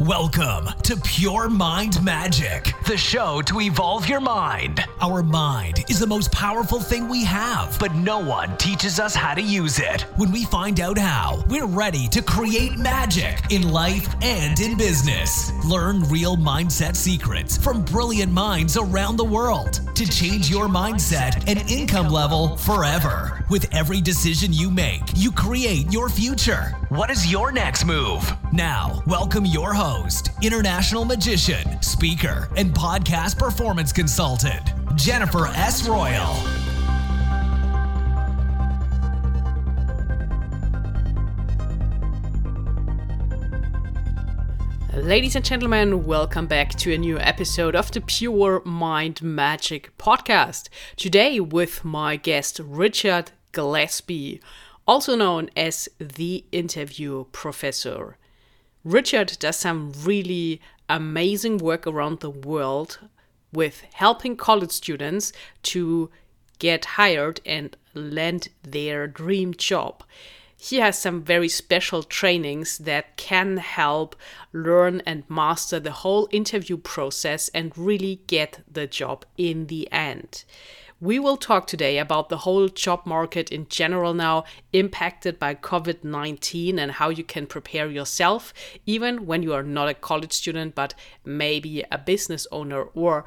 Welcome to Pure Mind Magic, the show to evolve your mind. Our mind is the most powerful thing we have, but no one teaches us how to use it. When we find out how, we're ready to create magic in life and in business. Learn real mindset secrets from brilliant minds around the world to change your mindset and income level forever. With every decision you make, you create your future. What is your next move? Now, welcome your host, international magician, speaker, and podcast performance consultant, Jennifer S. Royal. Ladies and gentlemen, welcome back to a new episode of the Pure Mind Magic podcast. Today, with my guest Richard Gillespie, also known as the interview professor. Richard does some really amazing work around the world with helping college students to get hired and land their dream job. He has some very special trainings that can help learn and master the whole interview process and really get the job in the end. We will talk today about the whole job market in general now, impacted by COVID 19, and how you can prepare yourself, even when you are not a college student, but maybe a business owner or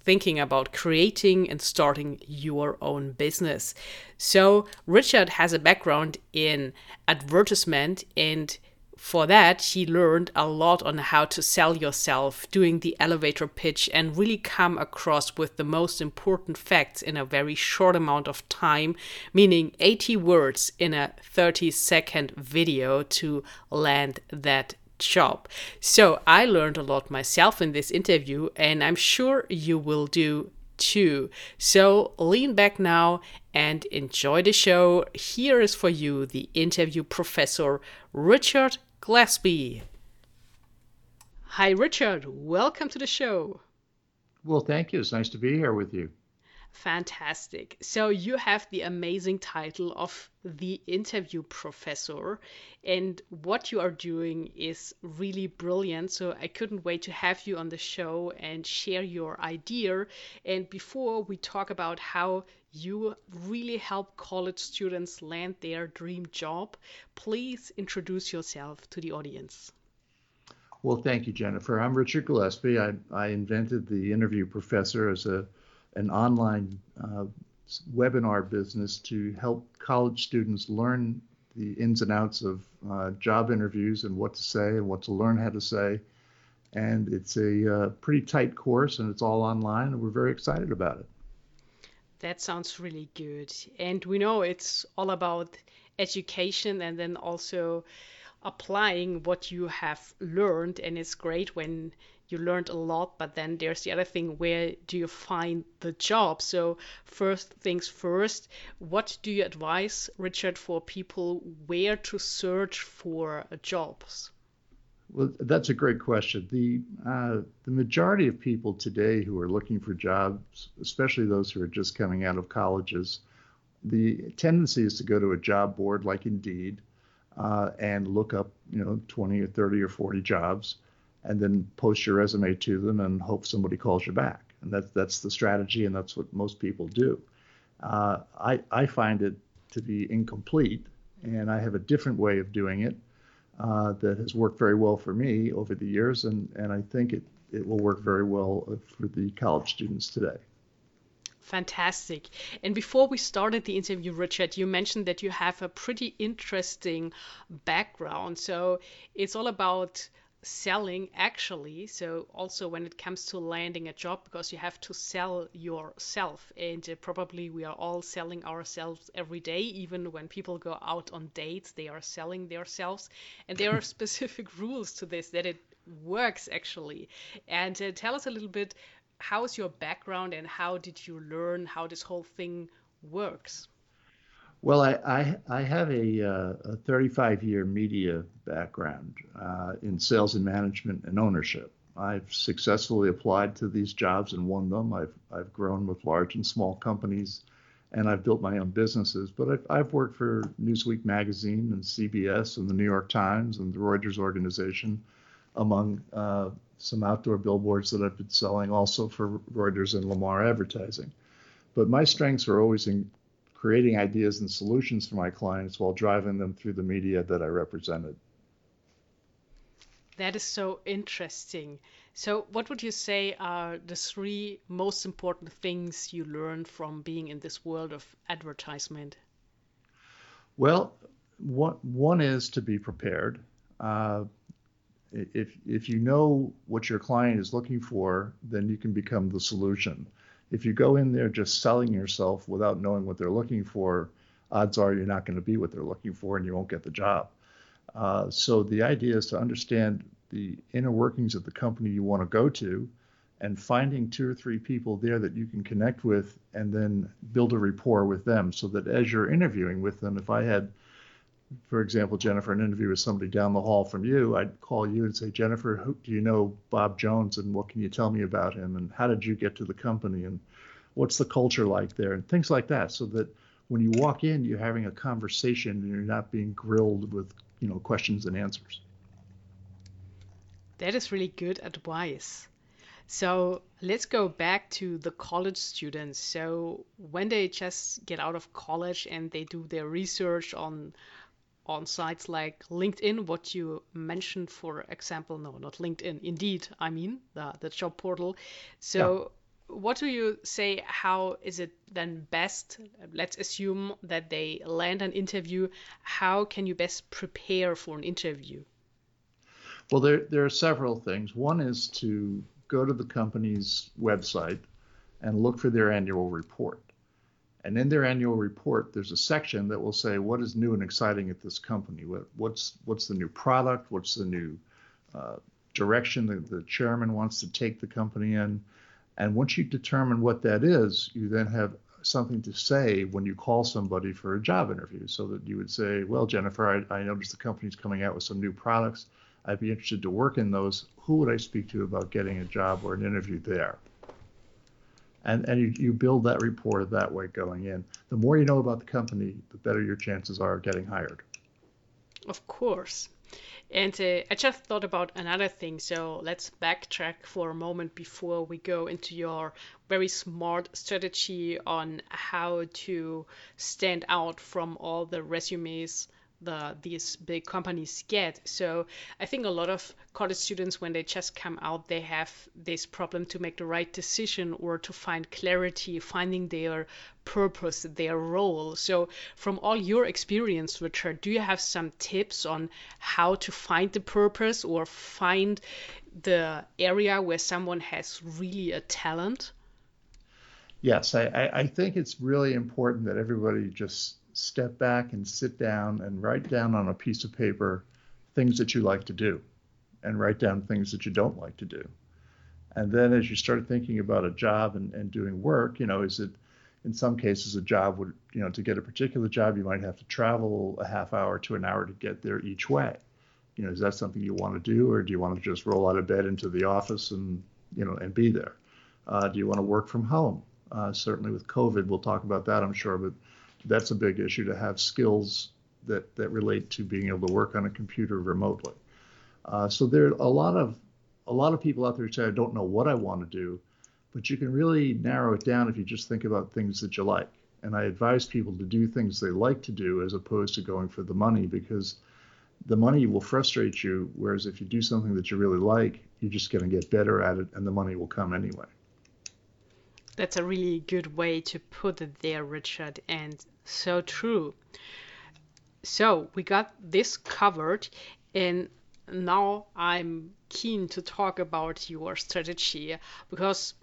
thinking about creating and starting your own business. So, Richard has a background in advertisement and for that, he learned a lot on how to sell yourself, doing the elevator pitch, and really come across with the most important facts in a very short amount of time, meaning 80 words in a 30 second video to land that job. So I learned a lot myself in this interview, and I'm sure you will do too. So lean back now and enjoy the show. Here is for you the interview professor Richard Gillespie. Hi, Richard. Welcome to the show. Well, thank you. It's nice to be here with you. Fantastic. So, you have the amazing title of the interview professor, and what you are doing is really brilliant. So, I couldn't wait to have you on the show and share your idea. And before we talk about how you really help college students land their dream job, please introduce yourself to the audience. Well, thank you, Jennifer. I'm Richard Gillespie. I, I invented the interview professor as a an online uh, webinar business to help college students learn the ins and outs of uh, job interviews and what to say and what to learn how to say. And it's a uh, pretty tight course and it's all online, and we're very excited about it. That sounds really good. And we know it's all about education and then also applying what you have learned. And it's great when you learned a lot, but then there's the other thing where do you find the job? So, first things first, what do you advise, Richard, for people where to search for jobs? Well, that's a great question. The uh, the majority of people today who are looking for jobs, especially those who are just coming out of colleges, the tendency is to go to a job board like Indeed uh, and look up, you know, 20 or 30 or 40 jobs, and then post your resume to them and hope somebody calls you back. And that's that's the strategy, and that's what most people do. Uh, I I find it to be incomplete, and I have a different way of doing it uh, that has worked very well for me over the years, and, and I think it, it will work very well for the college students today. Fantastic. And before we started the interview, Richard, you mentioned that you have a pretty interesting background. So it's all about selling actually. So also when it comes to landing a job because you have to sell yourself. And uh, probably we are all selling ourselves every day. Even when people go out on dates they are selling themselves. And there are specific rules to this that it works actually. And uh, tell us a little bit how's your background and how did you learn how this whole thing works well, I, I, I have a, uh, a 35 year media background uh, in sales and management and ownership. I've successfully applied to these jobs and won them. I've, I've grown with large and small companies and I've built my own businesses. But I've, I've worked for Newsweek magazine and CBS and the New York Times and the Reuters organization, among uh, some outdoor billboards that I've been selling also for Reuters and Lamar Advertising. But my strengths are always in creating ideas and solutions for my clients while driving them through the media that I represented. That is so interesting. So, what would you say are the three most important things you learned from being in this world of advertisement? Well, one, one is to be prepared. Uh, if, if you know what your client is looking for, then you can become the solution. If you go in there just selling yourself without knowing what they're looking for, odds are you're not going to be what they're looking for and you won't get the job. Uh, so the idea is to understand the inner workings of the company you want to go to and finding two or three people there that you can connect with and then build a rapport with them so that as you're interviewing with them, if I had, for example, Jennifer, an interview with somebody down the hall from you, I'd call you and say, Jennifer, who, do you know Bob Jones and what can you tell me about him and how did you get to the company and what's the culture like there and things like that so that when you walk in, you're having a conversation and you're not being grilled with, you know, questions and answers. That is really good advice. So let's go back to the college students. So when they just get out of college and they do their research on on sites like LinkedIn, what you mentioned, for example, no, not LinkedIn, Indeed, I mean the the job portal. So yeah. what do you say? How is it then best? Let's assume that they land an interview. How can you best prepare for an interview? Well, there, there are several things. One is to go to the company's website and look for their annual report. And in their annual report, there's a section that will say what is new and exciting at this company. What, what's what's the new product? What's the new uh, direction that the chairman wants to take the company in? And once you determine what that is, you then have something to say when you call somebody for a job interview. So that you would say, "Well, Jennifer, I, I noticed the company's coming out with some new products. I'd be interested to work in those. Who would I speak to about getting a job or an interview there? And, and you, you build that rapport that way going in. The more you know about the company, the better your chances are of getting hired. Of course. And uh, I just thought about another thing. So let's backtrack for a moment before we go into your very smart strategy on how to stand out from all the resumes the these big companies get. So I think a lot of college students, when they just come out, they have this problem to make the right decision or to find clarity, finding their purpose, their role. So from all your experience, Richard, do you have some tips on how to find the purpose or find the area where someone has really a talent? Yes, I, I think it's really important that everybody just step back and sit down and write down on a piece of paper things that you like to do and write down things that you don't like to do. And then as you start thinking about a job and, and doing work, you know, is it in some cases a job would, you know, to get a particular job, you might have to travel a half hour to an hour to get there each way. You know, is that something you want to do or do you want to just roll out of bed into the office and, you know, and be there? Uh, do you want to work from home? Uh, certainly with COVID, we'll talk about that, I'm sure, but that's a big issue to have skills that, that relate to being able to work on a computer remotely. Uh, so there are a lot of a lot of people out there who say I don't know what I want to do, but you can really narrow it down if you just think about things that you like. And I advise people to do things they like to do as opposed to going for the money because the money will frustrate you, whereas if you do something that you really like, you're just going to get better at it and the money will come anyway. That's a really good way to put it there, Richard, and so true. So we got this covered, and now I'm keen to talk about your strategy because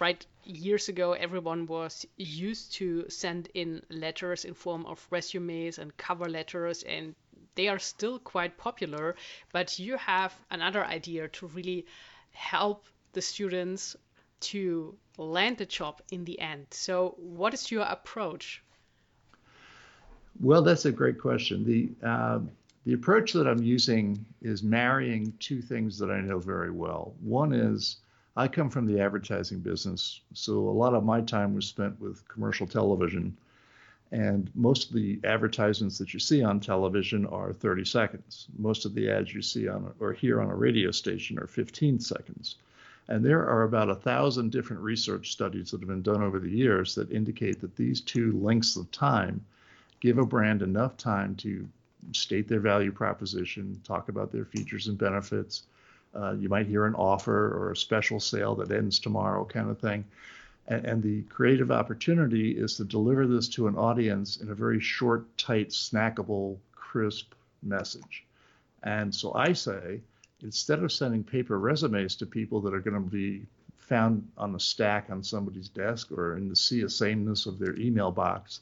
right years ago everyone was used to send in letters in form of resumes and cover letters and they are still quite popular but you have another idea to really help the students to land a job in the end. So, what is your approach? Well, that's a great question. The uh, the approach that I'm using is marrying two things that I know very well. One is I come from the advertising business, so a lot of my time was spent with commercial television. And most of the advertisements that you see on television are 30 seconds. Most of the ads you see on or hear on a radio station are 15 seconds. And there are about a thousand different research studies that have been done over the years that indicate that these two lengths of time give a brand enough time to state their value proposition, talk about their features and benefits. Uh, you might hear an offer or a special sale that ends tomorrow, kind of thing. And, and the creative opportunity is to deliver this to an audience in a very short, tight, snackable, crisp message. And so I say, instead of sending paper resumes to people that are going to be found on a stack on somebody's desk or in the sea of sameness of their email box,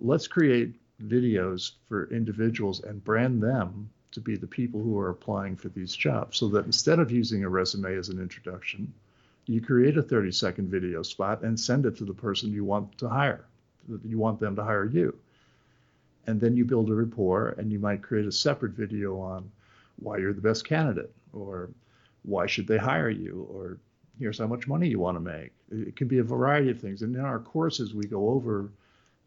let's create videos for individuals and brand them to be the people who are applying for these jobs so that instead of using a resume as an introduction, you create a 30 second video spot and send it to the person you want to hire. You want them to hire you. And then you build a rapport and you might create a separate video on why you're the best candidate or why should they hire you or here's how much money you want to make. It can be a variety of things. And in our courses, we go over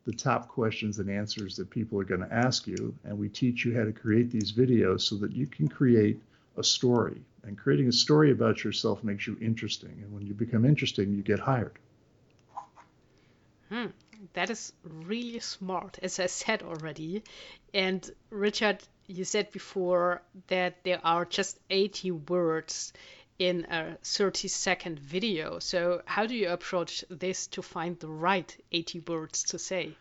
the top questions and answers that people are going to ask you. And we teach you how to create these videos so that you can create a story. And creating a story about yourself makes you interesting. And when you become interesting, you get hired. Hmm, that is really smart, as I said already. And Richard, you said before that there are just 80 words in a 30 second video. So, how do you approach this to find the right 80 words to say?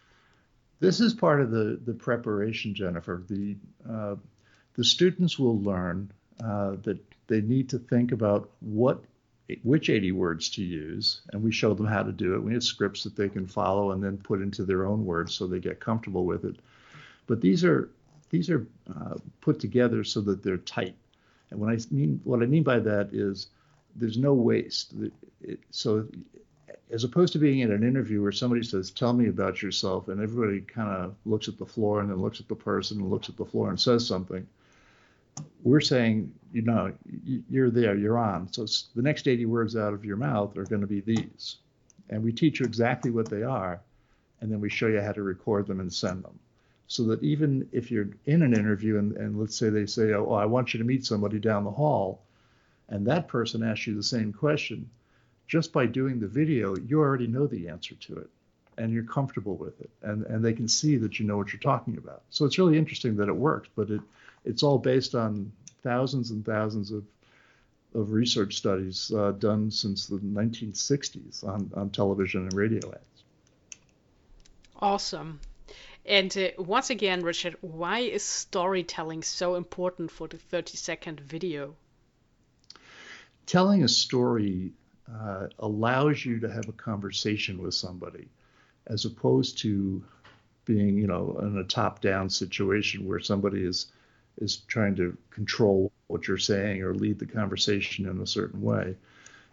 This is part of the, the preparation, Jennifer. The, uh, the students will learn uh, that they need to think about what which 80 words to use, and we show them how to do it. We have scripts that they can follow and then put into their own words so they get comfortable with it. But these are these are uh, put together so that they're tight. And I mean what I mean by that is there's no waste. So as opposed to being in an interview where somebody says, "Tell me about yourself," and everybody kind of looks at the floor and then looks at the person and looks at the floor and says something we're saying, you know, you're there, you're on. So the next 80 words out of your mouth are going to be these. And we teach you exactly what they are, and then we show you how to record them and send them. So that even if you're in an interview and, and let's say they say, oh, I want you to meet somebody down the hall, and that person asks you the same question, just by doing the video, you already know the answer to it and you're comfortable with it and, and they can see that you know what you're talking about. So it's really interesting that it works, but it it's all based on thousands and thousands of of research studies uh, done since the 1960s on, on television and radio ads. Awesome. And uh, once again, Richard, why is storytelling so important for the 30 second video? Telling a story uh, allows you to have a conversation with somebody as opposed to being, you know, in a top down situation where somebody is is trying to control what you're saying or lead the conversation in a certain way.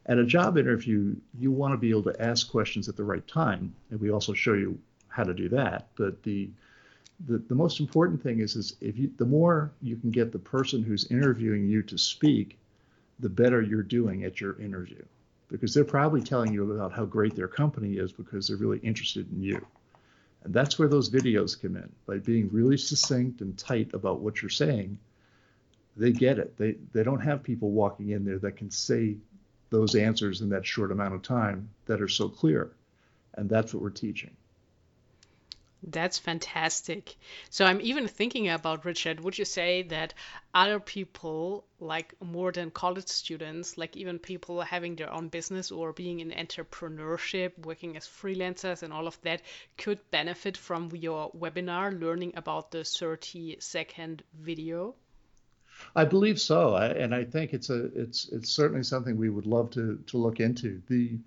At a job interview, you want to be able to ask questions at the right time, and we also show you how to do that. But the the, the most important thing is is if you the more you can get the person who's interviewing you to speak, the better you're doing at your interview. Because they're probably telling you about how great their company is because they're really interested in you. And that's where those videos come in. By being really succinct and tight about what you're saying, they get it. They they don't have people walking in there that can say those answers in that short amount of time that are so clear. And that's what we're teaching. That's fantastic. So I'm even thinking about Richard. Would you say that other people, like more than college students, like even people having their own business or being in entrepreneurship, working as freelancers and all of that, could benefit from your webinar learning about the 30 second video? I believe so, I, and I think it's a it's it's certainly something we would love to to look into. The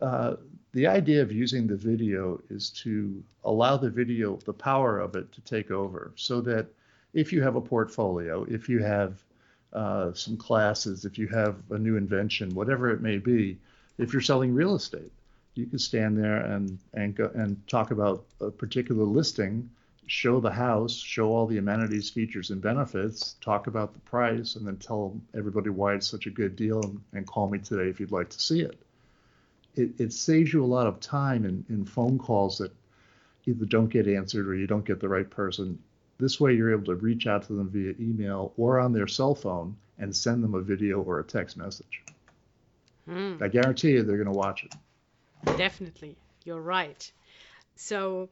uh, the idea of using the video is to allow the video, the power of it, to take over so that if you have a portfolio, if you have uh, some classes, if you have a new invention, whatever it may be, if you're selling real estate, you can stand there and and go, and talk about a particular listing, show the house, show all the amenities, features, and benefits, talk about the price, and then tell everybody why it's such a good deal, and, and call me today if you'd like to see it it, it saves you a lot of time in, in phone calls that either don't get answered or you don't get the right person. This way, you're able to reach out to them via email or on their cell phone and send them a video or a text message. Mm. I guarantee you they're going to watch it. Definitely. You're right. So,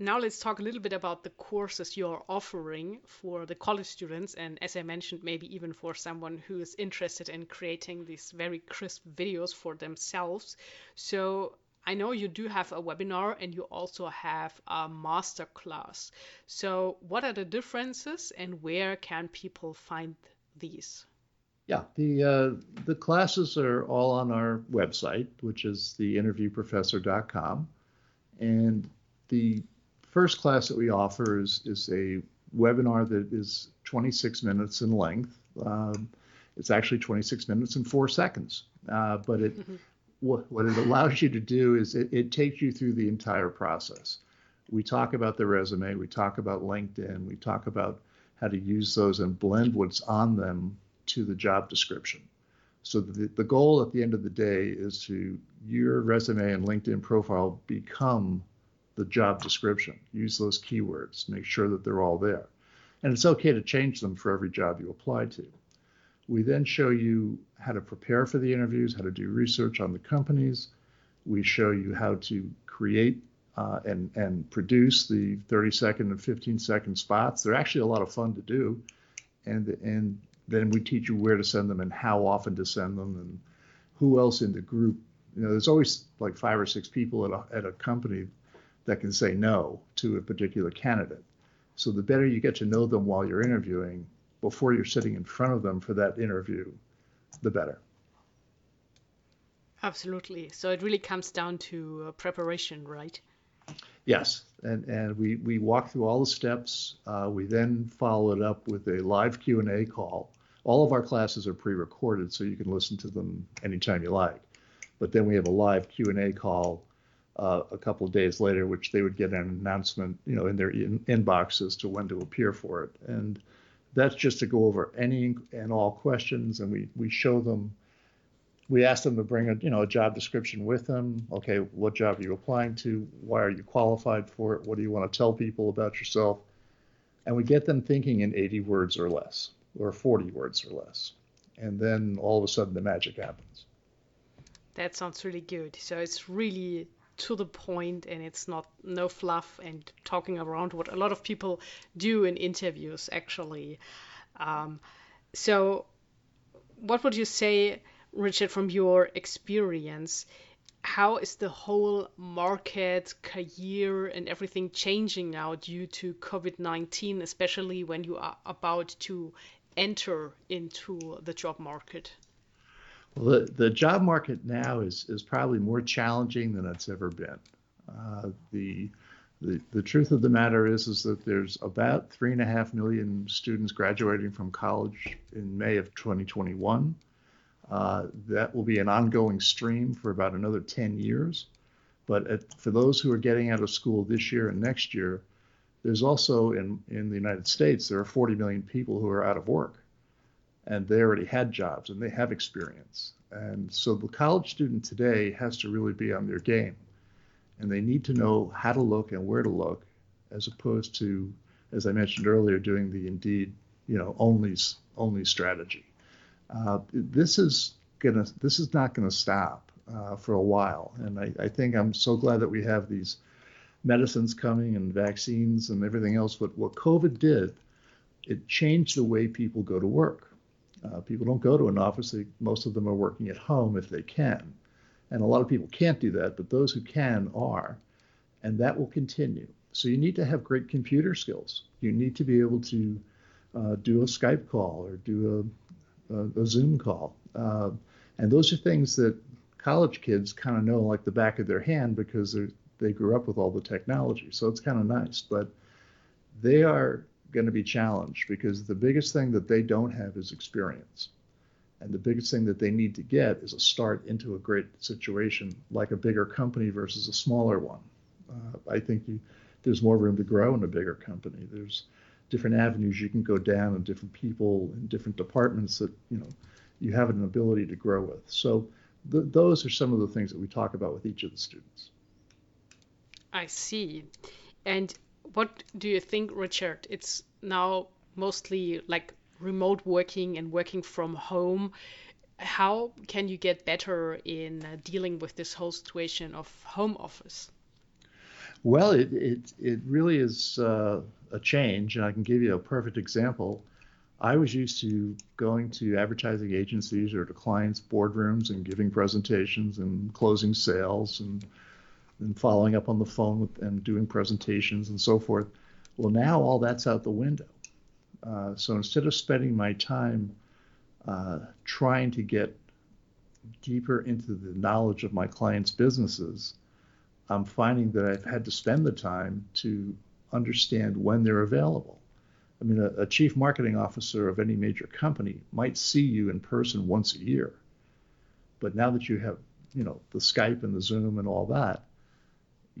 now let's talk a little bit about the courses you're offering for the college students and as i mentioned maybe even for someone who is interested in creating these very crisp videos for themselves so I know you do have a webinar and you also have a master class. So, what are the differences and where can people find these? Yeah, the uh, the classes are all on our website, which is theinterviewprofessor.com, and the first class that we offer is is a webinar that is 26 minutes in length. Um, it's actually 26 minutes and four seconds, uh, but it mm-hmm what, what it allows you to do is it, it takes you through the entire process. We talk about the resume, we talk about LinkedIn, we talk about how to use those and blend what's on them to the job description. So the, the goal at the end of the day is to your resume and LinkedIn profile become the job description. Use those keywords, make sure that they're all there. And it's okay to change them for every job you apply to. We then show you how to prepare for the interviews, how to do research on the companies. We show you how to create uh, and and produce the 30 second and 15 second spots. They're actually a lot of fun to do, and and then we teach you where to send them and how often to send them and who else in the group. You know, there's always like five or six people at a, at a company that can say no to a particular candidate. So the better you get to know them while you're interviewing, before you're sitting in front of them for that interview, the better. Absolutely. So it really comes down to uh, preparation, right? Yes, and and we we walk through all the steps. Uh, we then follow it up with a live Q and A call. All of our classes are pre-recorded, so you can listen to them anytime you like. But then we have a live Q and A call uh, a couple of days later, which they would get an announcement, you know, in their in- inbox as to when to appear for it. And that's just to go over any and all questions, and we we show them. We ask them to bring a you know a job description with them. Okay, what job are you applying to? Why are you qualified for it? What do you want to tell people about yourself? And we get them thinking in 80 words or less, or 40 words or less, and then all of a sudden the magic happens. That sounds really good. So it's really to the point and it's not no fluff and talking around what a lot of people do in interviews actually. Um, so what would you say richard from your experience how is the whole market career and everything changing now due to covid-19 especially when you are about to enter into the job market well, the, the job market now is, is probably more challenging than it's ever been. Uh, the, the, the truth of the matter is, is that there's about three and a half million students graduating from college in May of 2021. Uh, that will be an ongoing stream for about another 10 years. But at, for those who are getting out of school this year and next year, there's also in, in the United States, there are 40 million people who are out of work and they already had jobs and they have experience. And so the college student today has to really be on their game. And they need to know how to look and where to look, as opposed to, as I mentioned earlier, doing the Indeed, you know, only only strategy. Uh, this is gonna this is not gonna stop uh, for a while. And I, I think I'm so glad that we have these medicines coming and vaccines and everything else. But what COVID did, it changed the way people go to work. Uh, people don't go to an office. They, most of them are working at home if they can. And a lot of people can't do that, but those who can are. And that will continue. So you need to have great computer skills. You need to be able to uh, do a Skype call or do a, a, a Zoom call. Uh, and those are things that college kids kind of know like the back of their hand because they grew up with all the technology. So it's kind of nice. But they are going to be challenged because the biggest thing that they don't have is experience. And the biggest thing that they need to get is a start into a great situation, like a bigger company versus a smaller one. Uh, I think you, there's more room to grow in a bigger company. There's different avenues you can go down and different people and different departments that you know you have an ability to grow with. So th- those are some of the things that we talk about with each of the students. I see. And what do you think, Richard? It's now mostly like remote working and working from home. How can you get better in uh, dealing with this whole situation of home office? Well, it it, it really is uh, a change, and I can give you a perfect example. I was used to going to advertising agencies or to clients' boardrooms and giving presentations and closing sales and and following up on the phone with, and doing presentations and so forth. Well, now all that's out the window. Uh, so instead of spending my time uh, trying to get deeper into the knowledge of my clients' businesses, I'm finding that I've had to spend the time to understand when they're available. I mean, a, a, chief marketing officer of any major company might see you in person once a year, but now that you have, you know, the Skype and the Zoom and all that,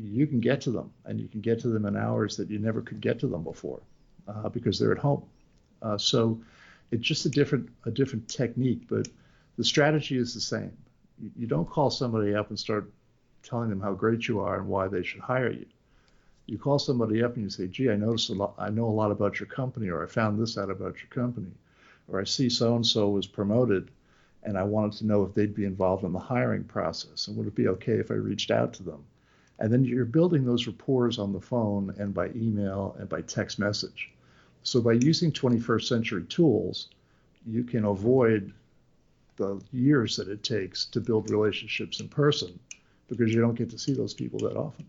you can get to them, and you can get to them in hours that you never could get to them before, uh, because they're at home. Uh, so it's just a different a different technique, but the strategy is the same. You, you don't call somebody up and start telling them how great you are and why they should hire you you call somebody up and you say, gee, I noticed a lot, I know a lot about your company, or I found this out about your company, or I see so and so was promoted and I wanted to know if they'd be involved in the hiring process and would it be okay if I reached out to them? And then you're building those rapports on the phone and by email and by text message. So by using 21st century tools, you can avoid the years that it takes to build relationships in person because you don't get to see those people that often.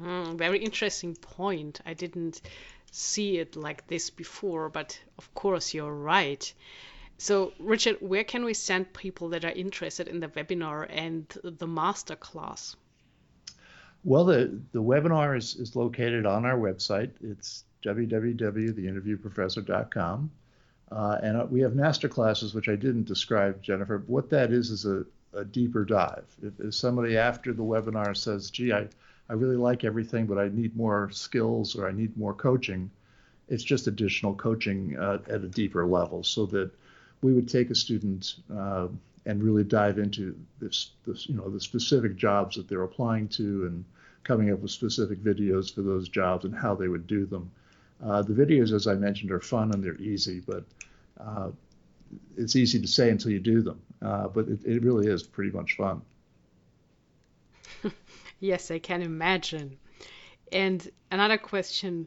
Mm, very interesting point. I didn't see it like this before, but of course you're right. So, Richard, where can we send people that are interested in the webinar and the master class? Well, the, the webinar is, is located on our website. It's www.theinterviewprofessor.com. Uh, and uh, we have master classes, which I didn't describe, Jennifer. What that is is a, a deeper dive. If, if somebody after the webinar says, gee, I, I really like everything, but I need more skills or I need more coaching. It's just additional coaching uh, at a deeper level so that we would take a student uh, and really dive into this, this, you know, the specific jobs that they're applying to and coming up with specific videos for those jobs and how they would do them. Uh, the videos, as I mentioned, are fun and they're easy, but uh, it's easy to say until you do them. Uh, but it, it really is pretty much fun. Yes, I can imagine. And another question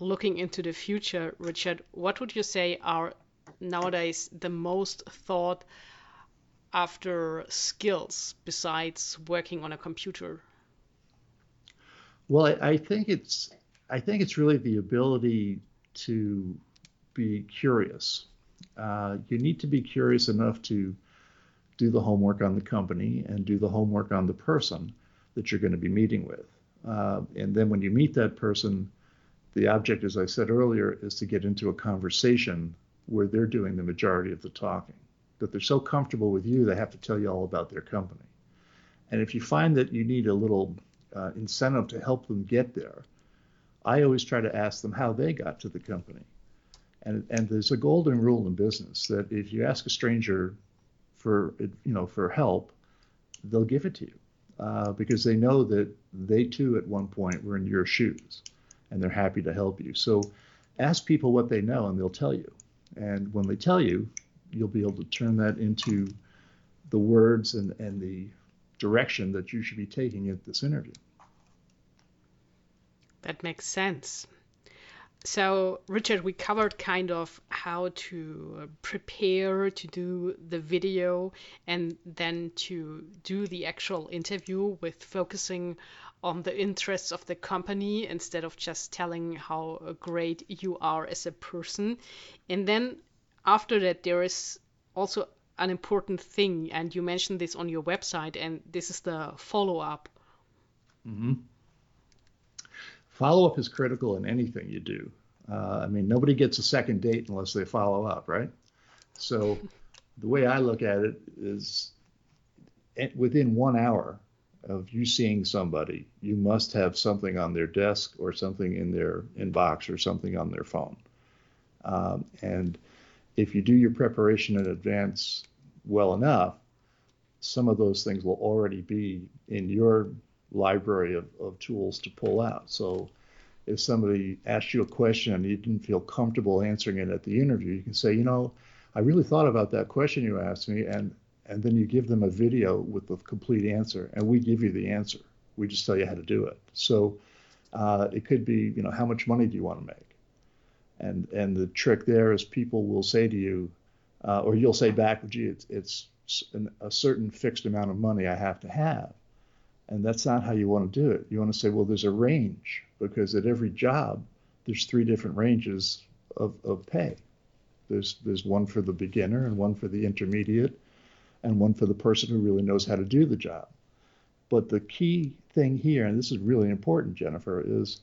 looking into the future, Richard, what would you say are nowadays the most thought after skills besides working on a computer? Well, I, I think it's I think it's really the ability to be curious. Uh, you need to be curious enough to do the homework on the company and do the homework on the person that you're going to be meeting with. Uh, and then when you meet that person, the object, as I said earlier, is to get into a conversation where they're doing the majority of the talking. That they're so comfortable with you, they have to tell you all about their company. And if you find that you need a little uh, incentive to help them get there, I always try to ask them how they got to the company. And, and there's a golden rule in business that if you ask a stranger for you know for help, they'll give it to you uh, because they know that they too at one point were in your shoes and they're happy to help you. So ask people what they know and they'll tell you. And when they tell you, you'll be able to turn that into the words and, and the direction that you should be taking at this interview. That makes sense. So, Richard, we covered kind of how to prepare to do the video and then to do the actual interview with focusing on the interests of the company instead of just telling how great you are as a person. And then after that, there is also an important thing, and you mentioned this on your website, and this is the follow up. Mm-hmm follow up is critical in anything you do. Uh, I mean, nobody gets a second date unless they follow up, right? So the way I look at it is within one hour of you seeing somebody, you must have something on their desk or something in their inbox or something on their phone. Um, and if you do your preparation in advance well enough, some of those things will already be in your library of, of tools to pull out. So if somebody asked you a question and you didn't feel comfortable answering it at the interview, you can say, you know, I really thought about that question you asked me, and and then you give them a video with the complete answer, and we give you the answer. We just tell you how to do it. So uh, it could be, you know, how much money do you want to make? And and the trick there is people will say to you, uh, or you'll say back, gee, it's, it's an, a certain fixed amount of money I have to have. And that's not how you want to do it. You want to say, well, there's a range because at every job, there's three different ranges of, of pay. There's, there's one for the beginner and one for the intermediate and one for the person who really knows how to do the job. But the key thing here, and this is really important, Jennifer, is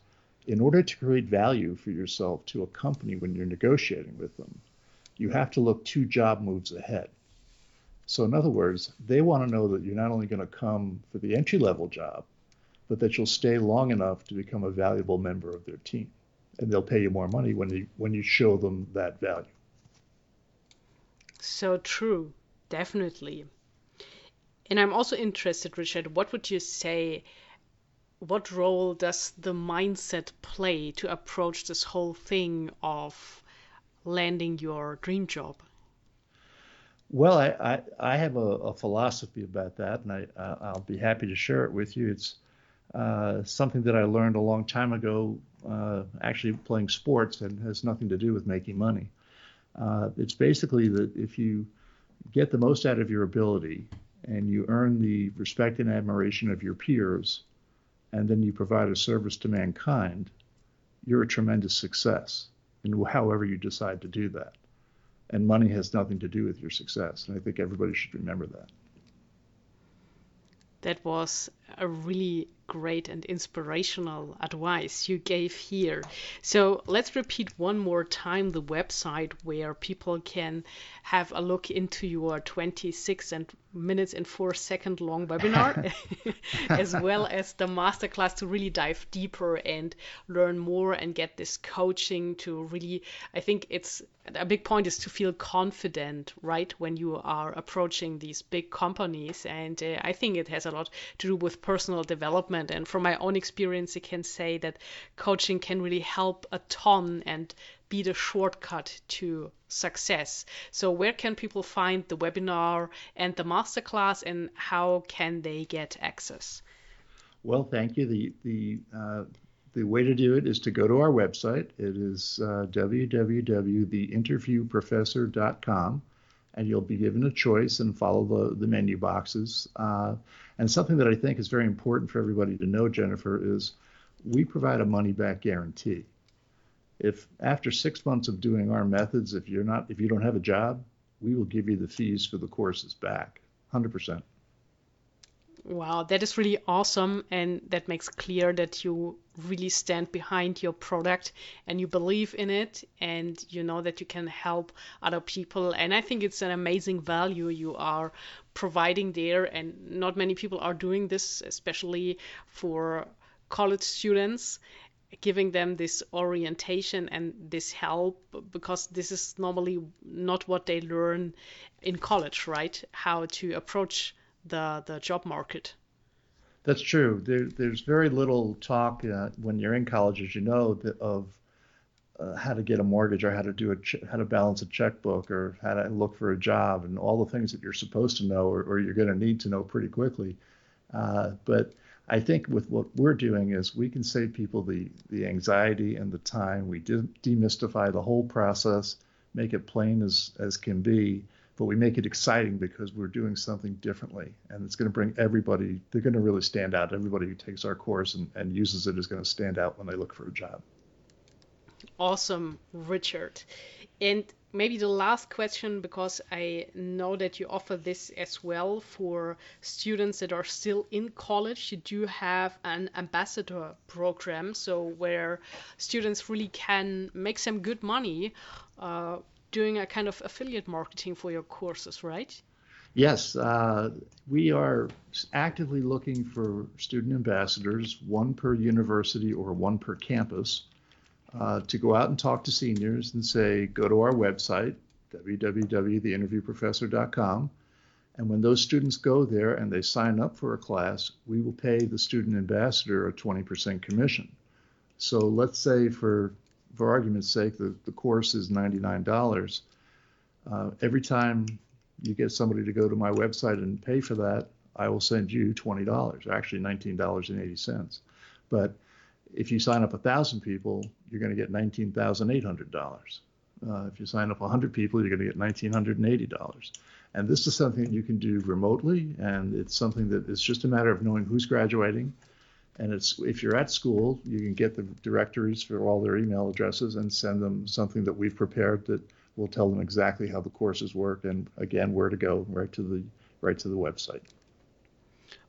in order to create value for yourself to a company when you're negotiating with them, you have to look two job moves ahead. So, in other words, they want to know that you're not only going to come for the entry level job, but that you'll stay long enough to become a valuable member of their team. And they'll pay you more money when you, when you show them that value. So true, definitely. And I'm also interested, Richard, what would you say? What role does the mindset play to approach this whole thing of landing your dream job? Well, I, I, I have a, a, philosophy about that, and I, I'll be happy to share it with you. It's uh, something that I learned a long time ago, uh, actually playing sports, and has nothing to do with making money. Uh, it's basically that if you get the most out of your ability and you earn the respect and admiration of your peers, and then you provide a service to mankind, you're a tremendous success in however you decide to do that and money has nothing to do with your success. And I think everybody should remember that. That was a really great and inspirational advice you gave here. So let's repeat one more time the website where people can have a look into your 26 and minutes and four second long webinar, as well as the masterclass to really dive deeper and learn more and get this coaching to really, I think it's a big point is to feel confident, right, when you are approaching these big companies. And uh, I think it has a lot to do with personal development. And from my own experience, I can say that coaching can really help a ton and be the shortcut to success. So, where can people find the webinar and the masterclass, and how can they get access? Well, thank you. The the uh, the way to do it is to go to our website. It is uh, www.theinterviewprofessor.com, and you'll be given a choice and follow the, the menu boxes. Uh, and something that I think is very important for everybody to know, Jennifer, is we provide a money back guarantee if after six months of doing our methods, if you're not, if you don't have a job, we will give you the fees for the courses back, 100%. Wow, that is really awesome. And that makes clear that you really stand behind your product and you believe in it and you know that you can help other people. And I think it's an amazing value you are providing there. And not many people are doing this, especially for college students giving them this orientation and this help because this is normally not what they learn in college, right? How to approach the the job market. That's true. There, there's very little talk uh, when you're in college, as you know, that, of uh, how to get a mortgage or how to do a ch- how to balance a checkbook or how to look for a job and all the things that you're supposed to know or, or you're going to need to know pretty quickly. Uh, but I think with what we're doing is we can save people the the anxiety and the time. We de- demystify the whole process, make it plain as as can be, but we make it exciting because we're doing something differently, and it's going to bring everybody. They're going to really stand out. Everybody who takes our course and, and uses it is going to stand out when they look for a job. Awesome, Richard. And maybe the last question, because I know that you offer this as well for students that are still in college. You do have an ambassador program, so where students really can make some good money uh, doing a kind of affiliate marketing for your courses, right? Yes, uh, we are actively looking for student ambassadors, one per university or one per campus uh, to go out and talk to seniors and say, go to our website, www.theinterviewprofessor.com, And when those students go there and they sign up for a class, we will pay the student ambassador a 20% commission. So let's say, for for argument's sake, the, the course is $99. Uh, every time you get somebody to go to my website and pay for that, I will send you $20, actually $19.80. But if you sign up 1,000 people, you're going to get $19,800. Uh, if you sign up 100 people, you're going to get $1,980. And this is something that you can do remotely, and it's something that it's just a matter of knowing who's graduating. And it's if you're at school, you can get the directories for all their email addresses and send them something that we've prepared that will tell them exactly how the courses work and again where to go right to the right to the website.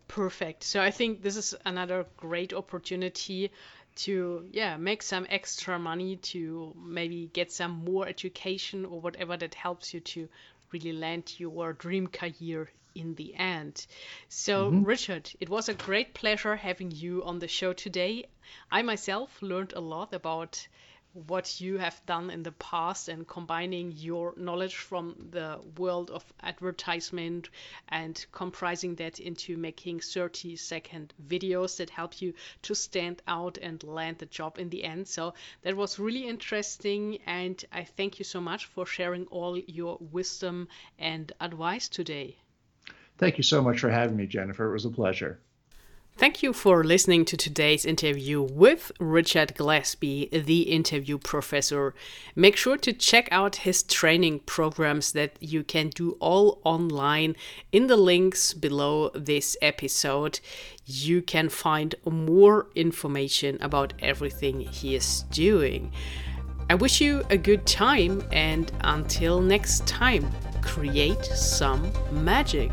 Perfect. So I think this is another great opportunity to yeah make some extra money to maybe get some more education or whatever that helps you to really land your dream career in the end. So, mm-hmm. Richard, it was a great pleasure having you on the show today. I myself learned a lot about what you have done in the past and combining your knowledge from the world of advertisement and comprising that into making 30 second videos that help you to stand out and land the job in the end. So that was really interesting and I thank you so much for sharing all your wisdom and advice today. Thank you so much for having me, Jennifer. It was a pleasure. Thank you for listening to today's interview with Richard Gillespie, the interview professor. Make sure to check out his training programs that you can do all online in the links below this episode. You can find more information about everything he is doing. I wish you a good time and until next time, create some magic.